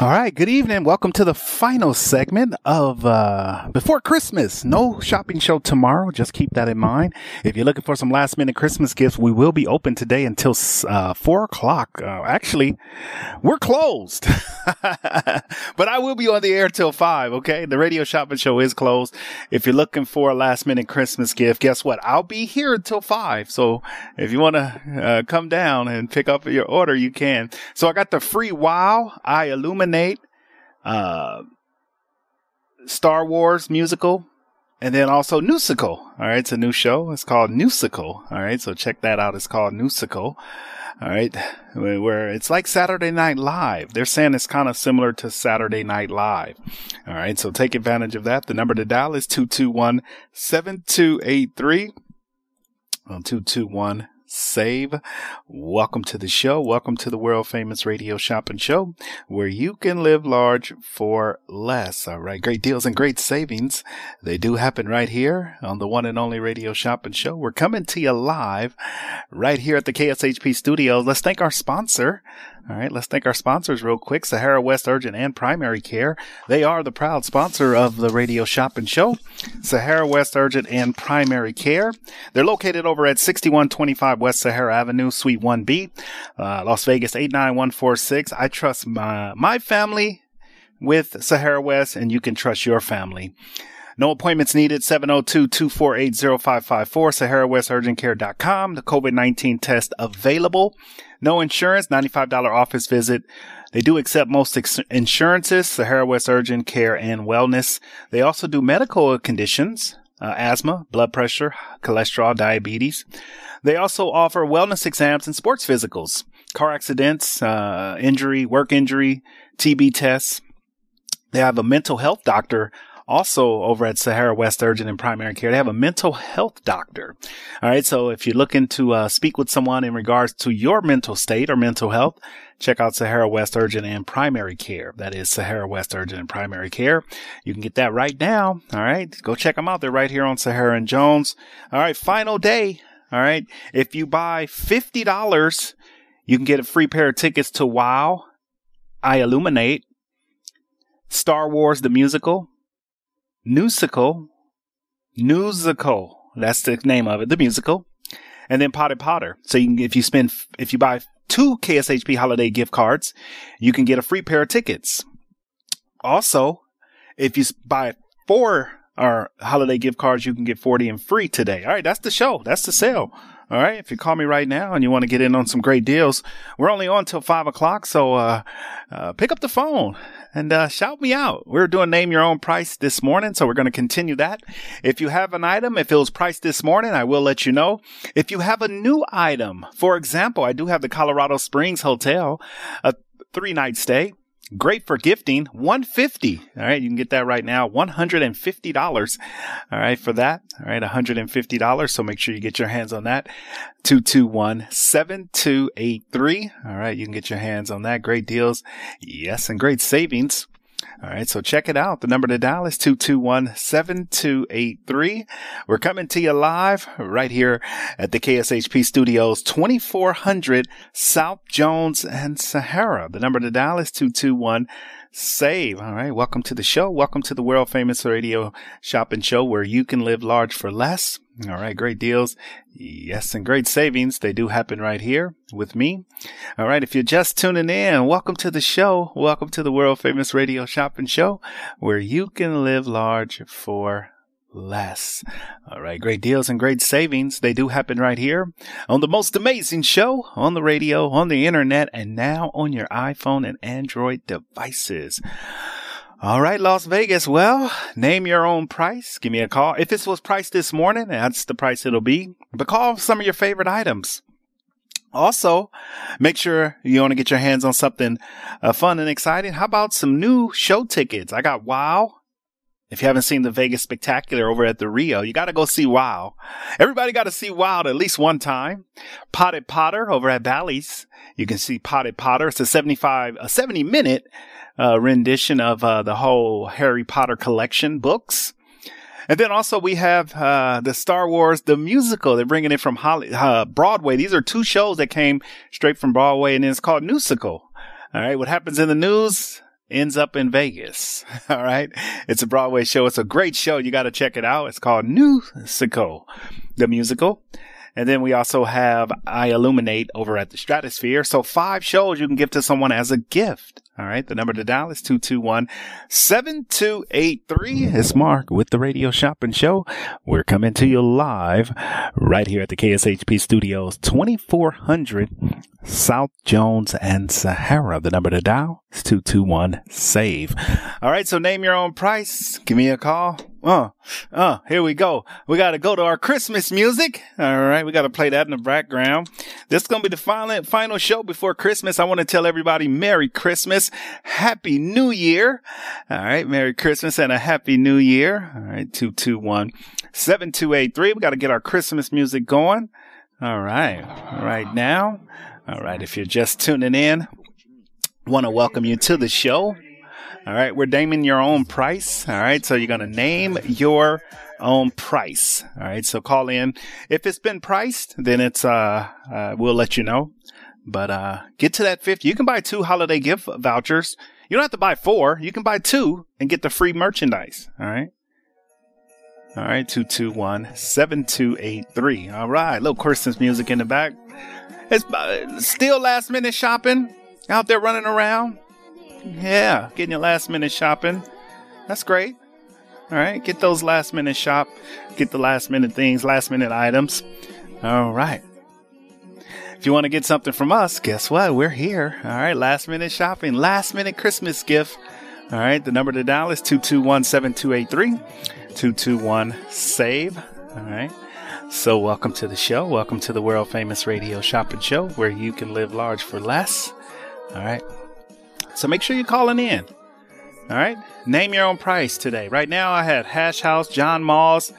All right, good evening. Welcome to the final segment of uh, Before Christmas. No shopping show tomorrow. Just keep that in mind. If you're looking for some last minute Christmas gifts, we will be open today until uh, 4 o'clock. Uh, actually, we're closed, but I will be on the air till 5, okay? The radio shopping show is closed. If you're looking for a last minute Christmas gift, guess what? I'll be here until 5. So if you want to uh, come down and pick up your order, you can. So I got the free Wow iLuminate uh, Star Wars musical, and then also Newsical. All right, it's a new show. It's called Newsical. All right, so check that out. It's called Newsical. All right, where it's like Saturday Night Live. They're saying it's kind of similar to Saturday Night Live. All right, so take advantage of that. The number to dial is 221 7283. 221 save. Welcome to the show. Welcome to the world famous radio shopping show where you can live large for less. All right. Great deals and great savings. They do happen right here on the one and only radio shopping show. We're coming to you live right here at the KSHP studios. Let's thank our sponsor. All right, let's thank our sponsors real quick. Sahara West Urgent and Primary Care. They are the proud sponsor of the Radio Shopping Show. Sahara West Urgent and Primary Care. They're located over at 6125 West Sahara Avenue, Suite 1B, uh, Las Vegas 89146. I trust my, my family with Sahara West and you can trust your family. No appointments needed. 702-248-0554. SaharaWestUrgentCare.com. The COVID-19 test available. No insurance. $95 office visit. They do accept most ex- insurances, Sahara West Urgent Care and Wellness. They also do medical conditions, uh, asthma, blood pressure, cholesterol, diabetes. They also offer wellness exams and sports physicals, car accidents, uh, injury, work injury, TB tests. They have a mental health doctor also over at Sahara West Urgent and Primary Care. They have a mental health doctor. All right. So if you're looking to uh, speak with someone in regards to your mental state or mental health, check out Sahara West Urgent and Primary Care. That is Sahara West Urgent and Primary Care. You can get that right now. All right. Go check them out. They're right here on Sahara and Jones. All right. Final day. All right. If you buy $50, you can get a free pair of tickets to Wow. iLuminate. Star Wars the Musical, Newsical, Newsical. That's the name of it, the musical. And then Potted Potter. So you can, if you spend, if you buy two KSHP holiday gift cards, you can get a free pair of tickets. Also, if you buy four or holiday gift cards, you can get 40 and free today. All right. That's the show. That's the sale. All right. If you call me right now and you want to get in on some great deals, we're only on till five o'clock. So, uh, uh, pick up the phone and, uh, shout me out. We're doing name your own price this morning. So we're going to continue that. If you have an item, if it was priced this morning, I will let you know. If you have a new item, for example, I do have the Colorado Springs Hotel, a three night stay. Great for gifting, 150. All right, you can get that right now, $150. All right, for that. All right, $150. So make sure you get your hands on that. 221-7283. All right, you can get your hands on that. Great deals. Yes, and great savings. All right, so check it out. The number to dial is 221-7283. We're coming to you live right here at the KSHP studios, 2400 South Jones and Sahara. The number to dial is save. All right. Welcome to the show. Welcome to the world famous radio shopping show where you can live large for less. All right. Great deals. Yes. And great savings. They do happen right here with me. All right. If you're just tuning in, welcome to the show. Welcome to the world famous radio shopping show where you can live large for less. All right. Great deals and great savings. They do happen right here on the most amazing show on the radio, on the internet, and now on your iPhone and Android devices. All right, Las Vegas. Well, name your own price. Give me a call. If this was priced this morning, that's the price it'll be. But call some of your favorite items. Also, make sure you want to get your hands on something uh, fun and exciting. How about some new show tickets? I got Wow if you haven't seen the Vegas Spectacular over at the Rio, you got to go see Wow. Everybody got to see Wow at least one time. Potted Potter over at Bally's. You can see Potted Potter. It's a 75, a 70 minute uh, rendition of uh, the whole Harry Potter collection books. And then also we have uh, the Star Wars the musical. They're bringing it from Holly, uh, Broadway. These are two shows that came straight from Broadway, and it's called Newsical. All right, what happens in the news? Ends up in Vegas. All right. It's a Broadway show. It's a great show. You got to check it out. It's called Newsical, the musical. And then we also have iLuminate over at the Stratosphere. So five shows you can give to someone as a gift. All right. The number to dial is 221-7283. It's Mark with the Radio Shopping Show. We're coming to you live right here at the KSHP Studios, 2400 South Jones and Sahara. The number to dial is 221 SAVE. All right. So name your own price. Give me a call. Uh, uh, here we go. We got to go to our Christmas music. All right. We got to play that in the background. This is going to be the final, final show before Christmas. I want to tell everybody Merry Christmas. Happy New Year. All right. Merry Christmas and a Happy New Year. All right. 221 7283. We got to get our Christmas music going. All right. Right now. All right. If you're just tuning in, want to welcome you to the show. All right, we're naming your own price. All right, so you're going to name your own price. All right, so call in. If it's been priced, then it's, uh, uh we'll let you know. But, uh, get to that 50. You can buy two holiday gift vouchers. You don't have to buy four. You can buy two and get the free merchandise. All right. All right, 221 7283. All right, little Christmas music in the back. It's uh, still last minute shopping out there running around. Yeah, getting your last minute shopping. That's great. All right, get those last minute shop, get the last minute things, last minute items. All right. If you want to get something from us, guess what? We're here. All right, last minute shopping, last minute Christmas gift. All right, the number to dial is 221 7283 221 SAVE. All right. So, welcome to the show. Welcome to the world famous radio shopping show where you can live large for less. All right. So make sure you're calling in. All right. Name your own price today. Right now, I had Hash House, John Mull's,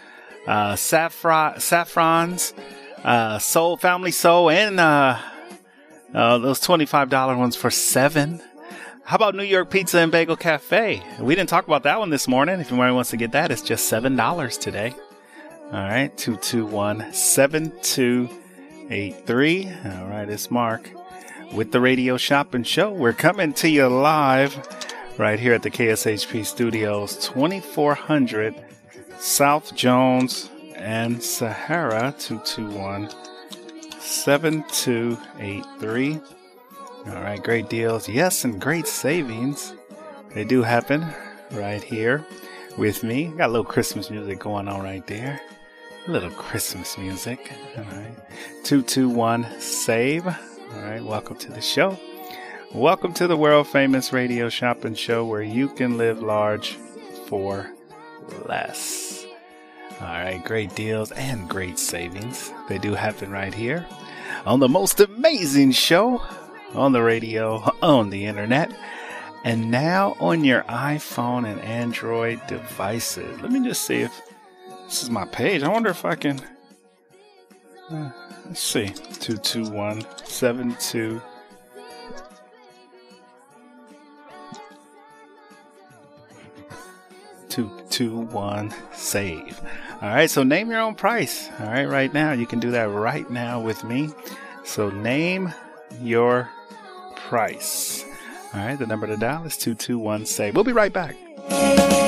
uh, Saffron, Saffron's, uh, Soul, Family Soul, and uh, uh, those $25 ones for seven. How about New York Pizza and Bagel Cafe? We didn't talk about that one this morning. If anyone wants to get that, it's just $7 today. All right. 221 7283. All right. It's Mark with the Radio Shopping Show. We're coming to you live right here at the KSHP Studios, 2400 South Jones and Sahara, 221 7283. All right, great deals. Yes, and great savings. They do happen right here with me. Got a little Christmas music going on right there. A little Christmas music. All right. 221 save. All right, welcome to the show. Welcome to the world famous radio shopping show where you can live large for less. All right, great deals and great savings. They do happen right here on the most amazing show on the radio, on the internet, and now on your iPhone and Android devices. Let me just see if this is my page. I wonder if I can. Uh, Let's see. 221 72. Two two one save. All right, so name your own price. All right, right now you can do that right now with me. So name your price. All right, the number to dial is 221 SAVE. We'll be right back.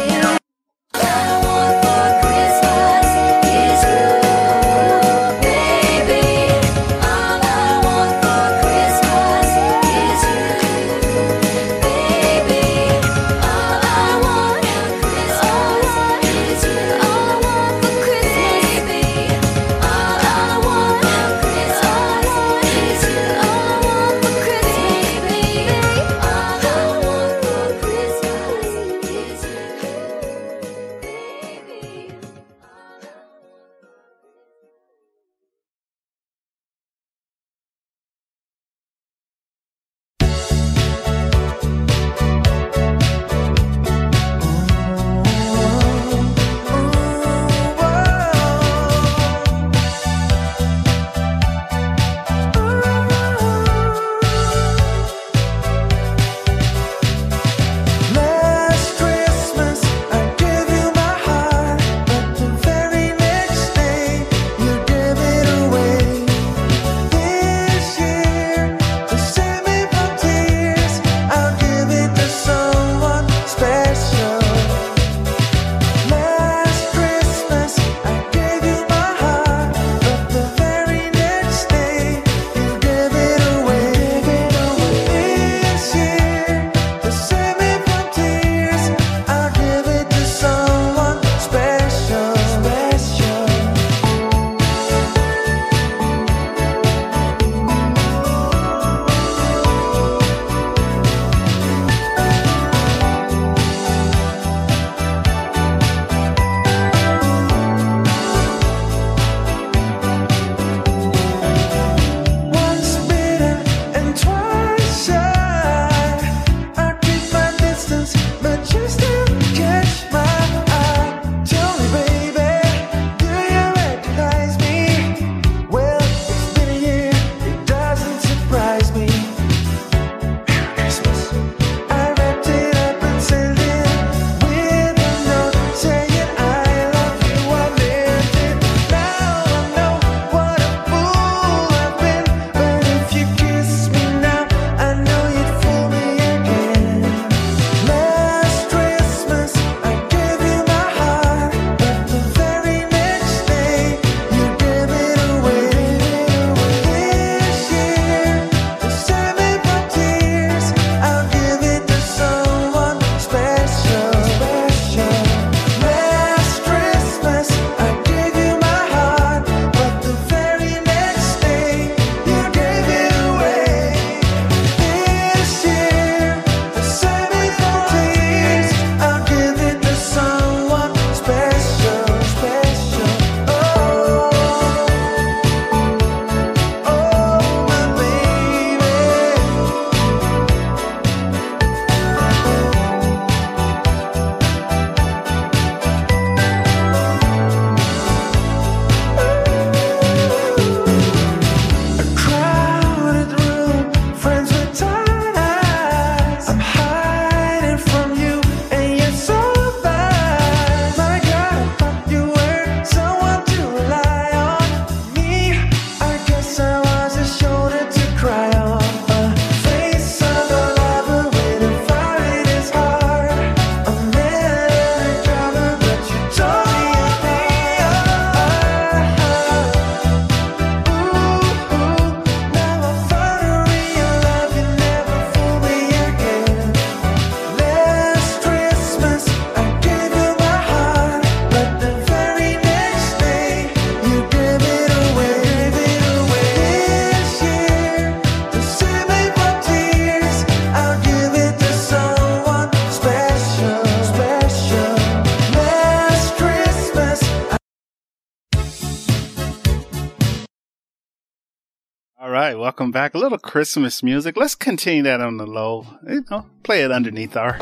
Back. A little Christmas music. Let's continue that on the low. You know, play it underneath our.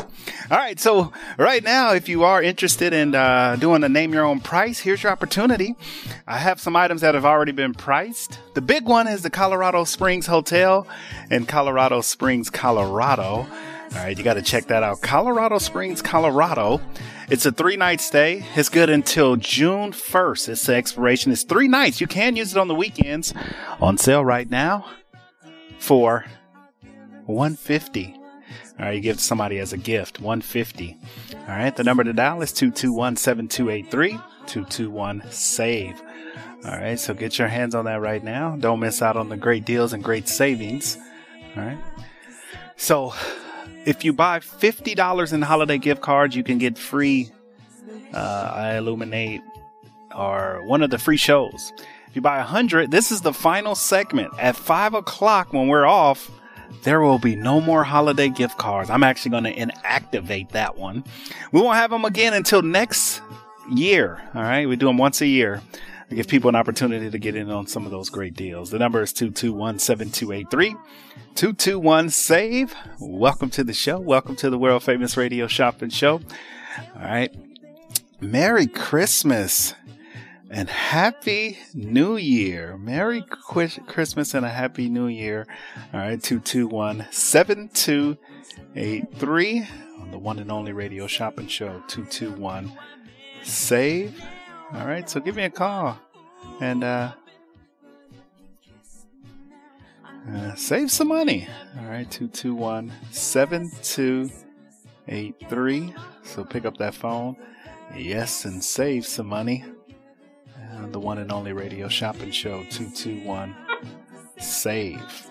All right, so right now, if you are interested in uh, doing a name your own price, here's your opportunity. I have some items that have already been priced. The big one is the Colorado Springs Hotel in Colorado Springs, Colorado. All right, you got to check that out. Colorado Springs, Colorado. It's a three night stay. It's good until June 1st. It's the expiration. It's three nights. You can use it on the weekends. On sale right now for 150 All right, you give somebody as a gift, 150. All right, the number to dial is 221 7283 221 SAVE. All right, so get your hands on that right now. Don't miss out on the great deals and great savings. All right. So, if you buy $50 in holiday gift cards, you can get free uh, iLuminate or one of the free shows. If you buy 100, this is the final segment. At 5 o'clock when we're off, there will be no more holiday gift cards. I'm actually going to inactivate that one. We won't have them again until next year. All right. We do them once a year to give people an opportunity to get in on some of those great deals. The number is 221 7283 221 SAVE. Welcome to the show. Welcome to the world famous radio shopping show. All right. Merry Christmas and Happy New Year. Merry Christmas and a Happy New Year. All right, 221 7283 on the one and only radio shopping show 221 Save. All right, so give me a call and uh, uh, save some money. All right, 221 7283. So pick up that phone. Yes, and save some money the one and only radio shopping show 221 Save.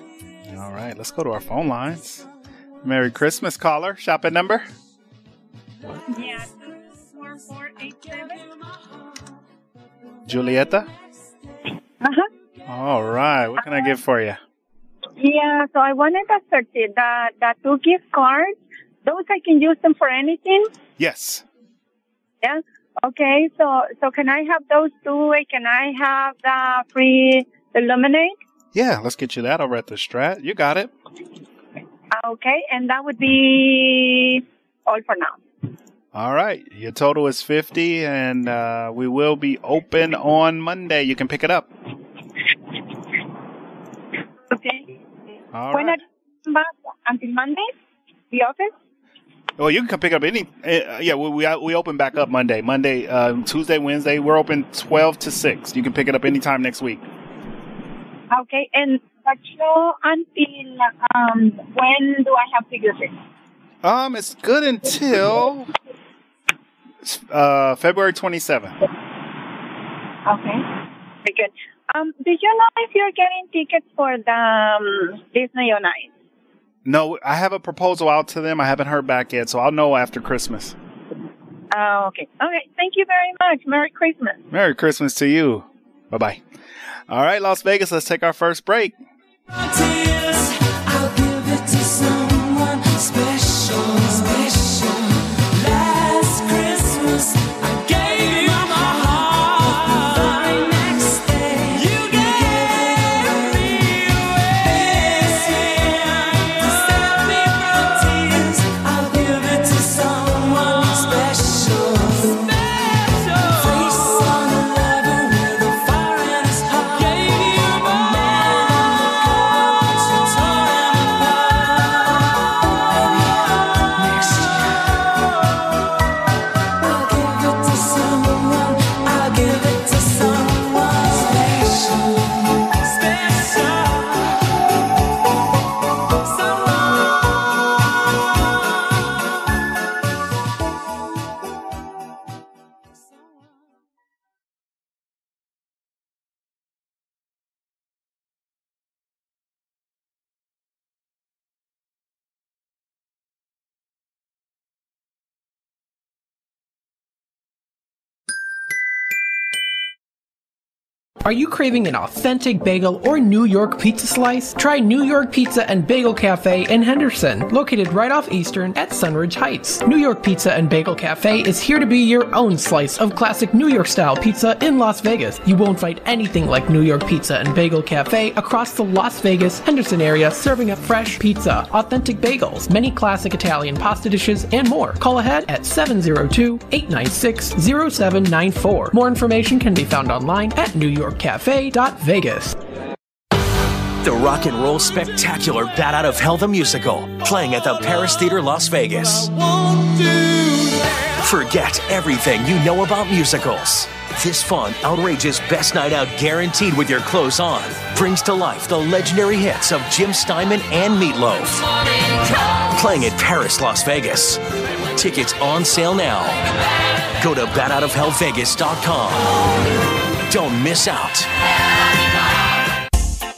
All right, let's go to our phone lines. Merry Christmas, caller. Shopping number? Yeah, 4487. Julieta? Uh huh. All right, what can I get for you? Yeah, so I wanted to search it. The, the two gift cards, those I can use them for anything? Yes. Yeah. Okay, so so can I have those two? Can I have the free Illuminate? Yeah, let's get you that over at the Strat. You got it. Okay, and that would be all for now. All right, your total is fifty, and uh, we will be open on Monday. You can pick it up. Okay. All when right. are back until Monday? The office? Well, you can come pick up any. Uh, yeah, we, we we open back up Monday, Monday, uh, Tuesday, Wednesday. We're open twelve to six. You can pick it up anytime next week. Okay, and show until um, when do I have to use it? Um, it's good until uh, February twenty seventh. Okay, very good. Um, do you know if you're getting tickets for the um, Disney on Ice? No, I have a proposal out to them. I haven't heard back yet, so I'll know after Christmas. Oh, okay. Okay. Thank you very much. Merry Christmas. Merry Christmas to you. Bye bye. All right, Las Vegas, let's take our first break. Are you craving an authentic bagel or New York pizza slice? Try New York Pizza and Bagel Cafe in Henderson, located right off Eastern at Sunridge Heights. New York Pizza and Bagel Cafe is here to be your own slice of classic New York style pizza in Las Vegas. You won't find anything like New York Pizza and Bagel Cafe across the Las Vegas, Henderson area, serving up fresh pizza, authentic bagels, many classic Italian pasta dishes, and more. Call ahead at 702 896 0794. More information can be found online at New York Cafe.Vegas. The Rock and Roll Spectacular Bat Out of Hell the Musical, playing at the Paris Theater Las Vegas. Forget everything you know about musicals. This fun, outrageous best night out guaranteed with your clothes on brings to life the legendary hits of Jim Steinman and Meat Loaf. playing at Paris, Las Vegas. Tickets on sale now. Go to batoutofhellvegas.com. Don't miss out.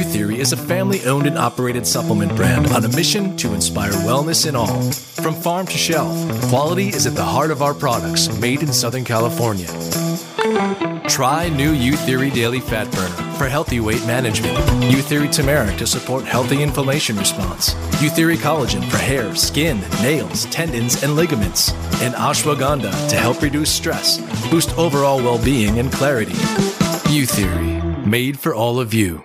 Youtheory is a family owned and operated supplement brand on a mission to inspire wellness in all. From farm to shelf, quality is at the heart of our products made in Southern California. Try new Youtheory Daily Fat Burner for healthy weight management, Youtheory Turmeric to support healthy inflammation response, Youtheory Collagen for hair, skin, nails, tendons, and ligaments, and Ashwagandha to help reduce stress, boost overall well being and clarity. Youtheory, made for all of you.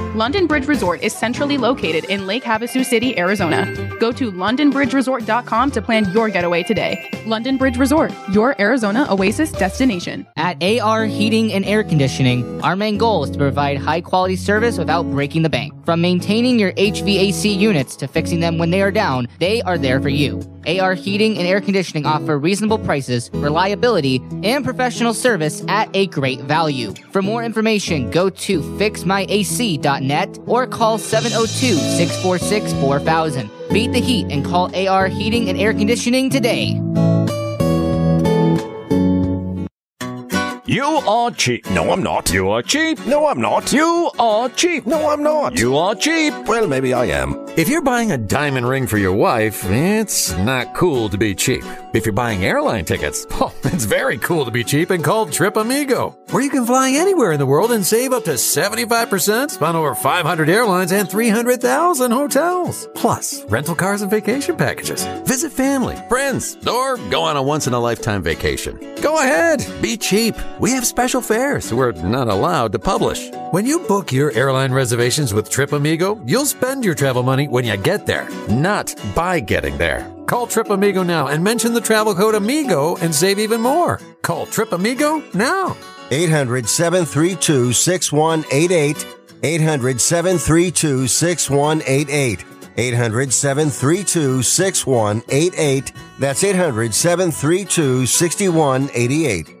London Bridge Resort is centrally located in Lake Havasu City, Arizona. Go to londonbridgeresort.com to plan your getaway today. London Bridge Resort, your Arizona oasis destination. At AR Heating and Air Conditioning, our main goal is to provide high quality service without breaking the bank. From maintaining your HVAC units to fixing them when they are down, they are there for you. AR Heating and Air Conditioning offer reasonable prices, reliability, and professional service at a great value. For more information, go to fixmyac.net or call 702 646 4000. Beat the heat and call AR Heating and Air Conditioning today. You are cheap. No, I'm not. You are cheap. No, I'm not. You are cheap. No, I'm not. You are cheap. Well, maybe I am. If you're buying a diamond ring for your wife, it's not cool to be cheap. If you're buying airline tickets, oh, it's very cool to be cheap and called Trip Amigo, where you can fly anywhere in the world and save up to 75% on over 500 airlines and 300,000 hotels. Plus, rental cars and vacation packages. Visit family, friends, or go on a once in a lifetime vacation. Go ahead, be cheap. We have special fares we're not allowed to publish. When you book your airline reservations with Trip Amigo, you'll spend your travel money when you get there, not by getting there. Call Trip Amigo now and mention the travel code AMIGO and save even more. Call Trip Amigo now. 800 732 6188. 800 732 6188. 800 732 6188. That's 800 732 6188.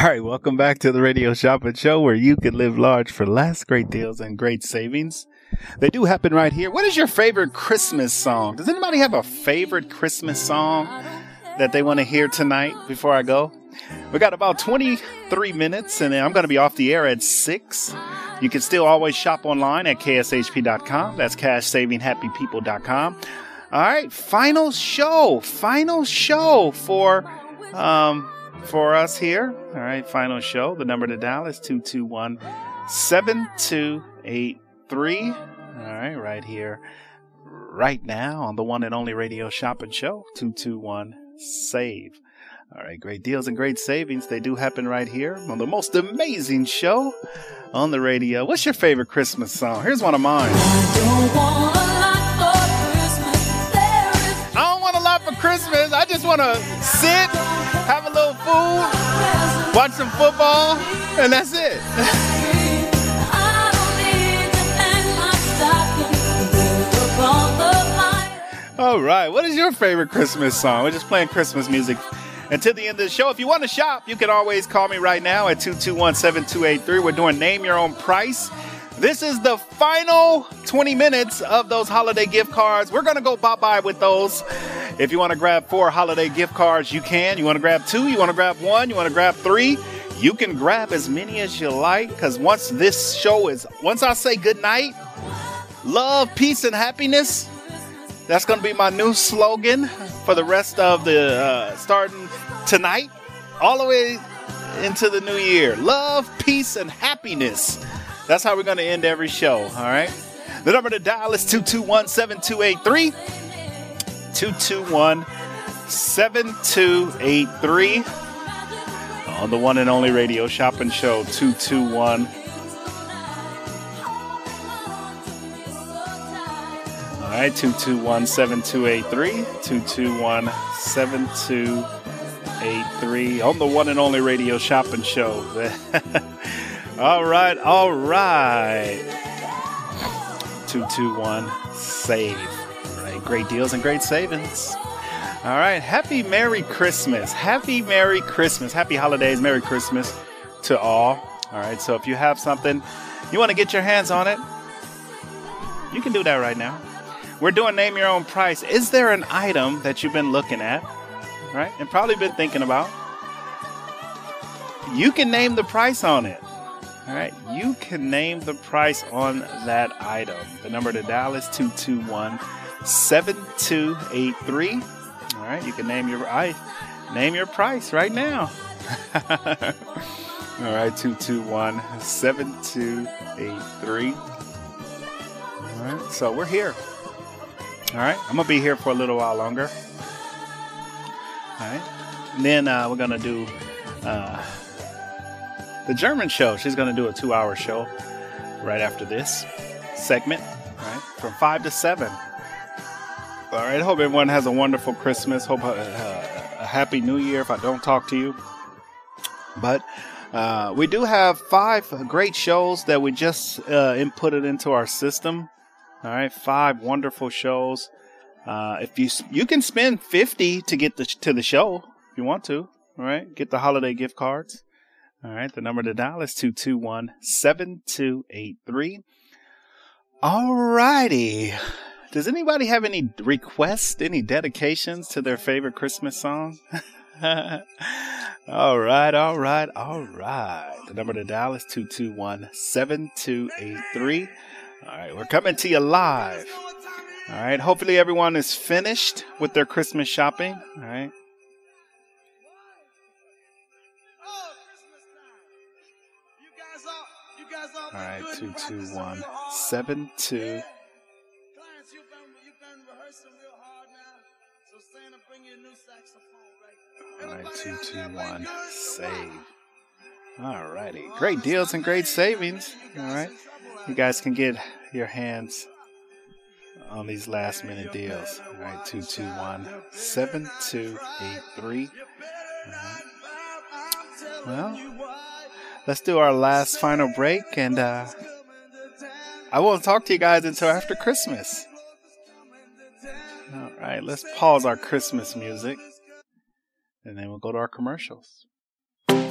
All right, welcome back to the Radio Shopping Show where you can live large for less. Great deals and great savings. They do happen right here. What is your favorite Christmas song? Does anybody have a favorite Christmas song that they want to hear tonight before I go? We got about 23 minutes and I'm going to be off the air at 6. You can still always shop online at kshp.com. That's cashsavinghappypeople.com. All right, final show. Final show for um for us here. All right, final show. The number to dial is 221 7283. All right, right here, right now on the one and only radio shopping show, 221 SAVE. All right, great deals and great savings. They do happen right here on the most amazing show on the radio. What's your favorite Christmas song? Here's one of mine. I don't want a lot for Christmas. I just want to sit, have a little food, watch some football, and that's it. All right, what is your favorite Christmas song? We're just playing Christmas music. Until the end of the show, if you want to shop, you can always call me right now at 221 7283. We're doing Name Your Own Price. This is the final 20 minutes of those holiday gift cards. We're going to go bye bye with those. If you want to grab four holiday gift cards, you can. You want to grab two, you want to grab one, you want to grab three, you can grab as many as you like. Because once this show is, once I say good night, love, peace, and happiness, that's going to be my new slogan for the rest of the uh, starting tonight, all the way into the new year. Love, peace, and happiness. That's how we're going to end every show. All right. The number to dial is 221 7283. 221 7283. On the one and only radio shopping show 221 All right, 221 7283. 221 7283. On the one and only radio shopping show. all right, all right. 221 SAVE. All right, great deals and great savings. All right, happy Merry Christmas. Happy Merry Christmas. Happy holidays. Merry Christmas to all. All right, so if you have something you want to get your hands on it, you can do that right now. We're doing name your own price. Is there an item that you've been looking at, right, and probably been thinking about? You can name the price on it. All right, you can name the price on that item. The number to dial is 221 7283. All right, you can name your I name your price right now. All right, 221 7283. All right, so we're here. All right, I'm gonna be here for a little while longer. All right, and then uh, we're gonna do uh, the German show. She's gonna do a two-hour show right after this segment, right, from five to seven. All right, hope everyone has a wonderful Christmas. Hope uh, a happy New Year. If I don't talk to you, but uh, we do have five great shows that we just uh, inputted into our system. All right, five wonderful shows. Uh, if you you can spend fifty to get the, to the show if you want to. All right, get the holiday gift cards. All right, the number to dial is 221 7283. All righty. Does anybody have any requests, any dedications to their favorite Christmas song? all right, all right, all right. The number to dial is 221 7283. All right, we're coming to you live. All right, hopefully everyone is finished with their Christmas shopping. All right. All right, 221 72. All right, 221 save. All righty. Great deals and great savings. All right. You guys can get your hands on these last minute deals. All right, 221 7283. Well, let's do our last final break, and uh, I won't talk to you guys until after Christmas. All right, let's pause our Christmas music, and then we'll go to our commercials.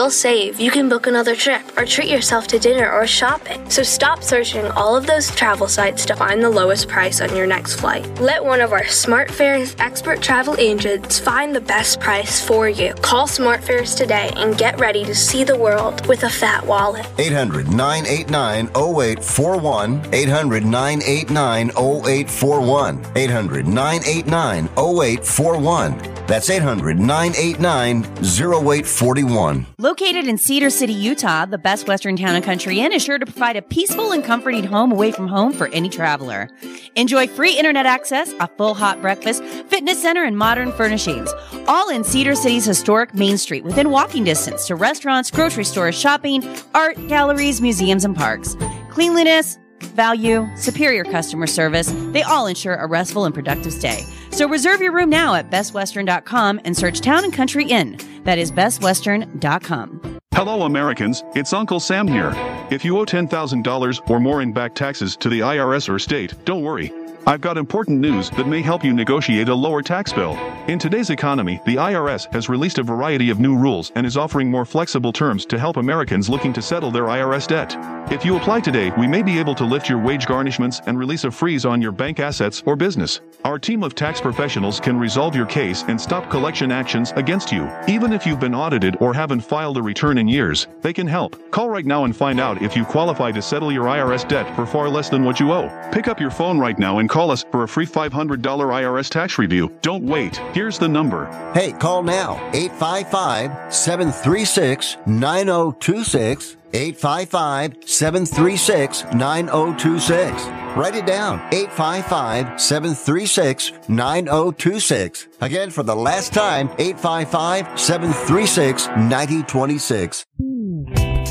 you'll save, you can book another trip or treat yourself to dinner or shopping. So stop searching all of those travel sites to find the lowest price on your next flight. Let one of our SmartFares expert travel agents find the best price for you. Call SmartFares today and get ready to see the world with a fat wallet. 800 989 0841. 800 989 0841. 800 989 0841. That's 800 989 0841. Located in Cedar City, Utah, the best Western town and country inn is sure to provide a peaceful and comforting home away from home for any traveler. Enjoy free internet access, a full hot breakfast, fitness center, and modern furnishings. All in Cedar City's historic Main Street within walking distance to restaurants, grocery stores, shopping, art, galleries, museums, and parks. Cleanliness, value, superior customer service, they all ensure a restful and productive stay. So reserve your room now at bestwestern.com and search Town and Country Inn. That is bestwestern.com. Hello, Americans. It's Uncle Sam here. If you owe $10,000 or more in back taxes to the IRS or state, don't worry. I've got important news that may help you negotiate a lower tax bill. In today's economy, the IRS has released a variety of new rules and is offering more flexible terms to help Americans looking to settle their IRS debt. If you apply today, we may be able to lift your wage garnishments and release a freeze on your bank assets or business. Our team of tax professionals can resolve your case and stop collection actions against you. Even if you've been audited or haven't filed a return in years, they can help. Call right now and find out if you qualify to settle your IRS debt for far less than what you owe. Pick up your phone right now and call us for a free $500 IRS tax review. Don't wait. Here's the number. Hey, call now 855 736 9026. 855 736 9026. Write it down 855 736 9026. Again, for the last time 855 736 9026.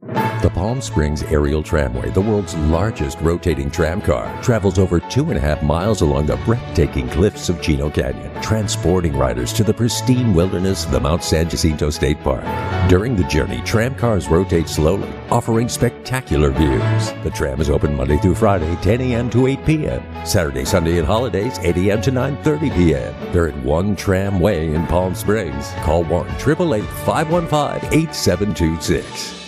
The Palm Springs Aerial Tramway, the world's largest rotating tram car, travels over two and a half miles along the breathtaking cliffs of Chino Canyon, transporting riders to the pristine wilderness of the Mount San Jacinto State Park. During the journey, tram cars rotate slowly, offering spectacular views. The tram is open Monday through Friday, 10 a.m. to 8 p.m. Saturday, Sunday, and holidays, 8 a.m. to 9.30 p.m. They're at One Tramway in Palm Springs. Call 1-888-515-8726.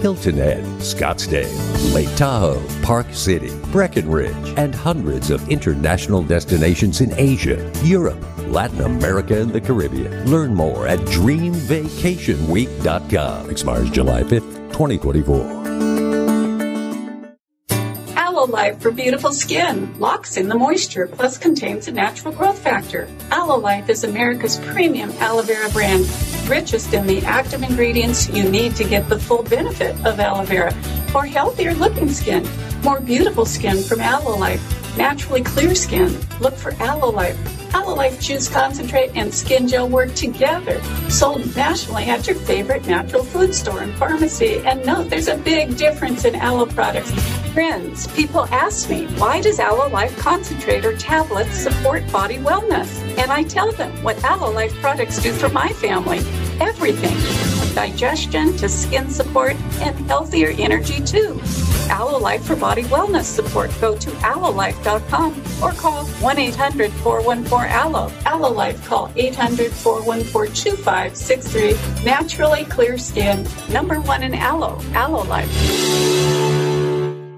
Hilton Head, Scottsdale, Lake Tahoe, Park City, Breckenridge, and hundreds of international destinations in Asia, Europe, Latin America, and the Caribbean. Learn more at dreamvacationweek.com. Expires July 5th, 2024. Aloe Life for beautiful skin locks in the moisture plus contains a natural growth factor. Aloe Life is America's premium aloe vera brand, richest in the active ingredients you need to get the full benefit of aloe vera for healthier looking skin, more beautiful skin from Aloe Life, naturally clear skin. Look for Aloe Life. Aloe Life Juice Concentrate and Skin Gel work together. Sold nationally at your favorite natural food store and pharmacy. And note there's a big difference in aloe products. Friends, people ask me, why does Aloe Life Concentrate or tablets support body wellness? And I tell them what Aloe Life products do for my family. Everything. Digestion to skin support and healthier energy too. Aloe Life for body wellness support. Go to aloelife.com or call 1 800 414 Aloe. Aloe Life call 800 414 2563. Naturally clear skin. Number one in aloe. Aloe Life.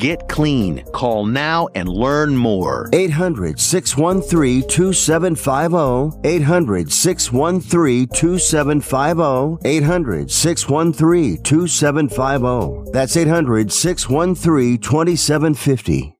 Get clean. Call now and learn more. 800 613 2750. 800 613 2750. 800 613 2750. That's 800 613 2750.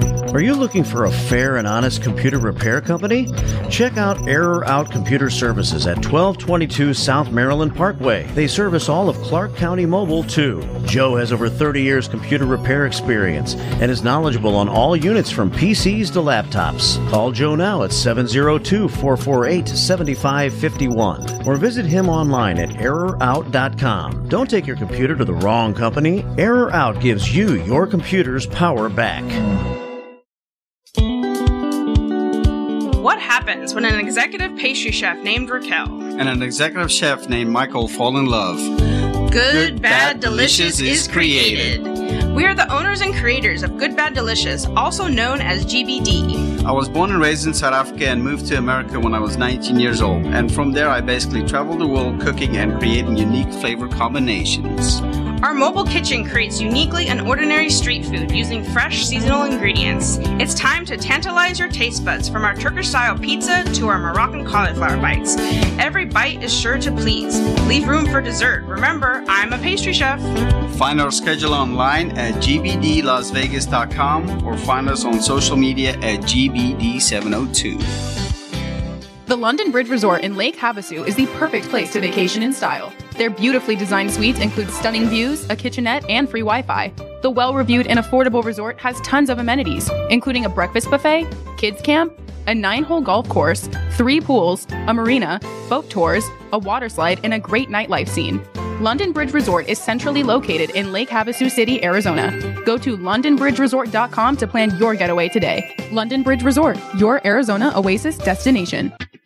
Are you looking for a fair and honest computer repair company? Check out Error Out Computer Services at 1222 South Maryland Parkway. They service all of Clark County Mobile too. Joe has over 30 years computer repair experience and is knowledgeable on all units from PCs to laptops. Call Joe now at 702 448 7551 or visit him online at errorout.com. Don't take your computer to the wrong company. Error Out gives you your computer's power back. Happens when an executive pastry chef named Raquel and an executive chef named Michael fall in love? Good, Bad, Delicious is created. We are the owners and creators of Good Bad Delicious, also known as GBD. I was born and raised in South Africa and moved to America when I was 19 years old. And from there, I basically traveled the world cooking and creating unique flavor combinations. Our mobile kitchen creates uniquely and ordinary street food using fresh seasonal ingredients. It's time to tantalize your taste buds from our Turkish style pizza to our Moroccan cauliflower bites. Every bite is sure to please. Leave room for dessert. Remember, I'm a pastry chef. Find our schedule online at gbdlasvegas.com or find us on social media at gbd702. The London Bridge Resort in Lake Havasu is the perfect place to vacation in style. Their beautifully designed suites include stunning views, a kitchenette, and free Wi Fi. The well reviewed and affordable resort has tons of amenities, including a breakfast buffet, kids camp, a nine hole golf course, three pools, a marina, boat tours, a water slide, and a great nightlife scene. London Bridge Resort is centrally located in Lake Havasu City, Arizona. Go to londonbridgeresort.com to plan your getaway today. London Bridge Resort, your Arizona oasis destination.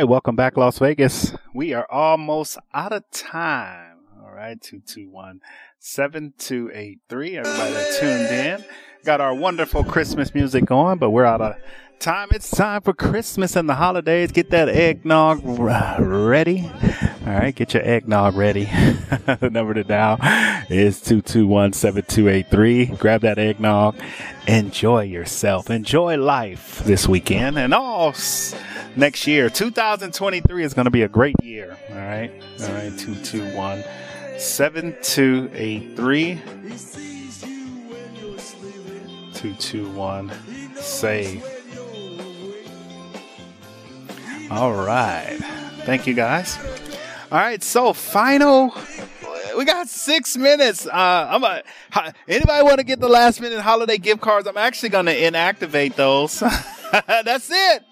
Right, welcome back, Las Vegas. We are almost out of time. All right, 221 7283. Everybody tuned in. Got our wonderful Christmas music going, but we're out of time. It's time for Christmas and the holidays. Get that eggnog ready. All right, get your eggnog ready. the number to dial is 221 7283. Grab that eggnog. Enjoy yourself. Enjoy life this weekend and all next year. 2023 is going to be a great year. All right. All right. 221 7283. 221 save. All right. Thank you guys. All right. So, final. We got six minutes. Uh, I'm a, anybody want to get the last minute holiday gift cards? I'm actually going to inactivate those. That's it.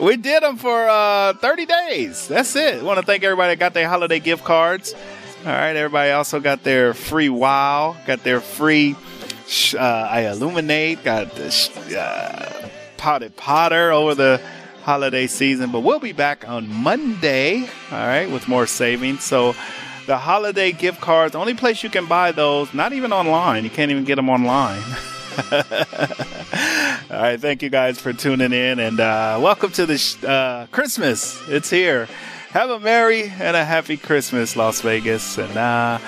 We did them for uh, 30 days. That's it. want to thank everybody that got their holiday gift cards. All right. Everybody also got their free wow, got their free uh, iLuminate, got the uh, potted potter over the holiday season. But we'll be back on Monday. All right. With more savings. So the holiday gift cards, only place you can buy those, not even online. You can't even get them online. All right, thank you guys for tuning in, and uh, welcome to the sh- uh, Christmas. It's here. Have a merry and a happy Christmas, Las Vegas, and uh,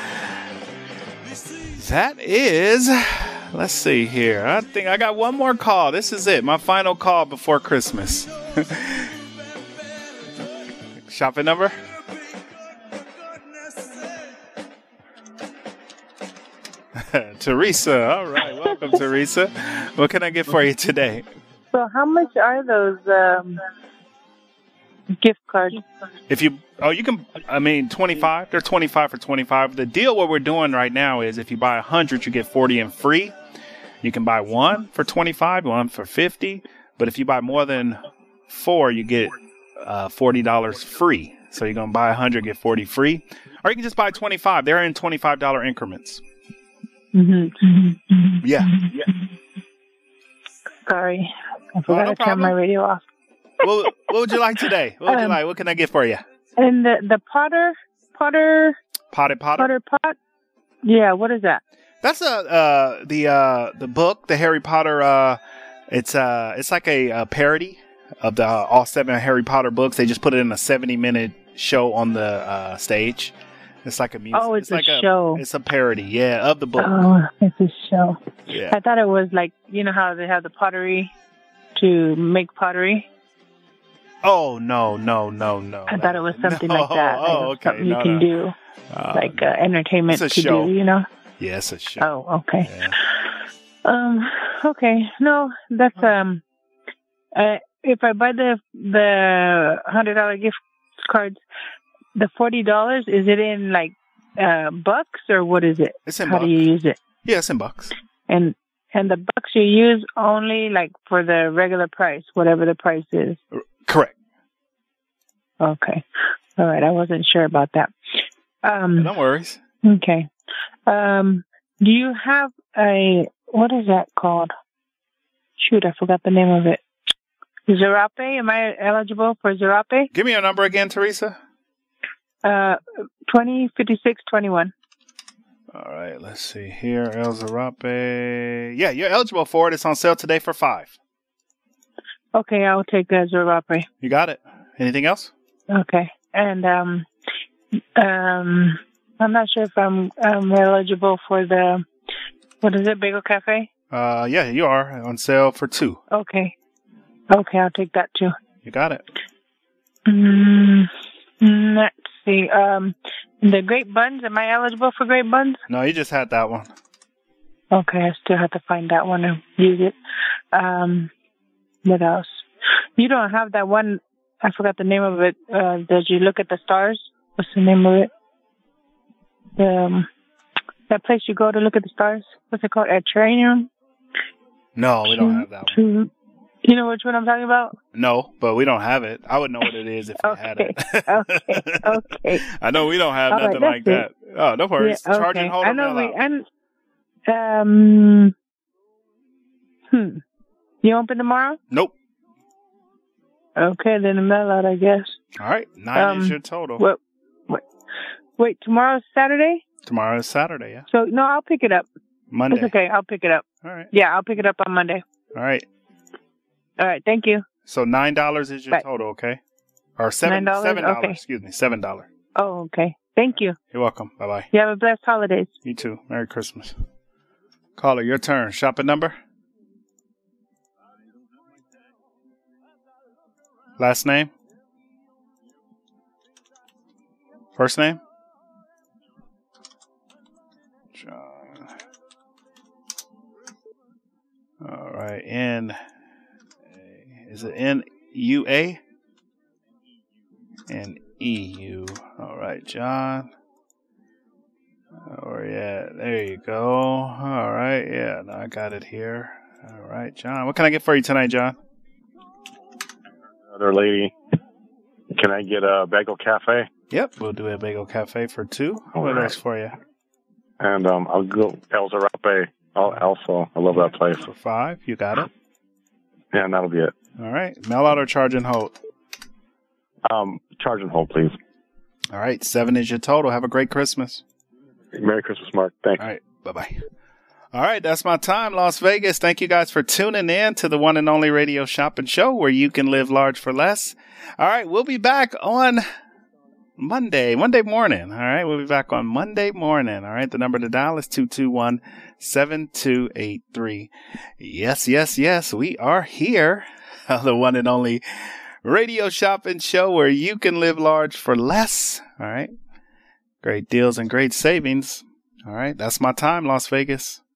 that is. Let's see here. I think I got one more call. This is it, my final call before Christmas. Shopping number. Teresa. All right. Welcome, Teresa. What can I get for you today? So, how much are those um, gift cards? If you, oh, you can, I mean, 25. They're 25 for 25. The deal, what we're doing right now is if you buy 100, you get 40 in free. You can buy one for 25, one for 50. But if you buy more than four, you get uh, $40 free. So you're going to buy 100, get 40 free. Or you can just buy 25. They're in $25 increments. Mm-hmm. Yeah. yeah. Sorry, I forgot no to turn my radio off. what, what would you like today? What would you Um, like? What can I get for you? And the the Potter Potter Potted Potter? Potter pot. Yeah, what is that? That's a uh, the uh, the book, the Harry Potter. Uh, it's uh, it's like a, uh parody of the uh, all seven Harry Potter books. They just put it in a seventy minute show on the uh, stage. It's like a music. Oh, it's a like show. It's a parody, yeah, of the book. Oh, it's a show. Yeah. I thought it was like you know how they have the pottery to make pottery. Oh no, no, no, no. I thought it was something No, like that. like oh, okay. Something you can no. do, Uh, like uh, entertainment it's a to show. do. You know. yeah, it's a show. Oh, okay. Um. Okay. No, that's um. Uh, if I buy the the hundred dollar gift cards, the forty dollars is it in like uh bucks or what is it? It's in How do you use it? Yeah, it's in bucks. And and the bucks you use only like for the regular price, whatever the price is. Correct. Okay. All right. I wasn't sure about that. Um. No worries. Okay. Um, do you have a what is that called? Shoot, I forgot the name of it. Zarape? Am I eligible for Zarape? Give me your number again, Teresa. Uh, twenty fifty six twenty one. All right, let's see here. El Zarape. Yeah, you're eligible for it. It's on sale today for five. Okay, I'll take a Zarape. You got it. Anything else? Okay, and um, um, I'm not sure if I'm um eligible for the what is it, Bagel Cafe? Uh, yeah, you are on sale for two. Okay. Okay, I'll take that too. You got it. Mm, let's see. Um, the grape buns. Am I eligible for grape buns? No, you just had that one. Okay, I still have to find that one and use it. Um, what else? You don't have that one. I forgot the name of it. Uh, did you look at the stars? What's the name of it? Um, that place you go to look at the stars. What's it called? Atrium. No, we don't have that one. You know which one I'm talking about? No, but we don't have it. I would know what it is if we had it. okay, okay. I know we don't have All right, nothing like that's that. Oh, no worries. Yeah, okay. and hold I know we, um, hmm. You open tomorrow? Nope. Okay, then the mail out, I guess. All right, nine is Um, your total. Wait, wait, wait. Tomorrow's Saturday, Tomorrow is Saturday, yeah. so no, I'll pick it up. Monday. It's okay. I'll pick it up. All right. Yeah, I'll pick it up on Monday. All right. All right. Thank you. So nine dollars is your Bye. total, okay? Or seven $9? seven dollars, Okay. excuse me, seven dollar. Oh, okay. Thank you. You're welcome. Bye bye. You have a blessed holidays. You too. Merry Christmas. Caller, your turn. Shopping number? Last name? First name? John. All right. N. Is it N U A? N E U. All right, John. Or yeah, there you go. All right, yeah, no, I got it here. All right, John. What can I get for you tonight, John? Other lady, can I get a bagel cafe? Yep, we'll do a bagel cafe for two. All what right. else for you? And um, I'll go El Zarape. Oh, also, I love that place. For five, you got it. Yeah, and that'll be it. All right, mail out or charge and hold. Um, charge and hold, please. All right, seven is your total. Have a great Christmas. Merry Christmas, Mark. Thanks. All right, bye bye. All right, that's my time, Las Vegas. Thank you guys for tuning in to the one and only radio shopping show where you can live large for less. All right, we'll be back on Monday, Monday morning. All right, we'll be back on Monday morning. All right, the number to dial is 221 7283. Yes, yes, yes, we are here. The one and only radio shopping show where you can live large for less. All right, great deals and great savings. All right, that's my time, Las Vegas.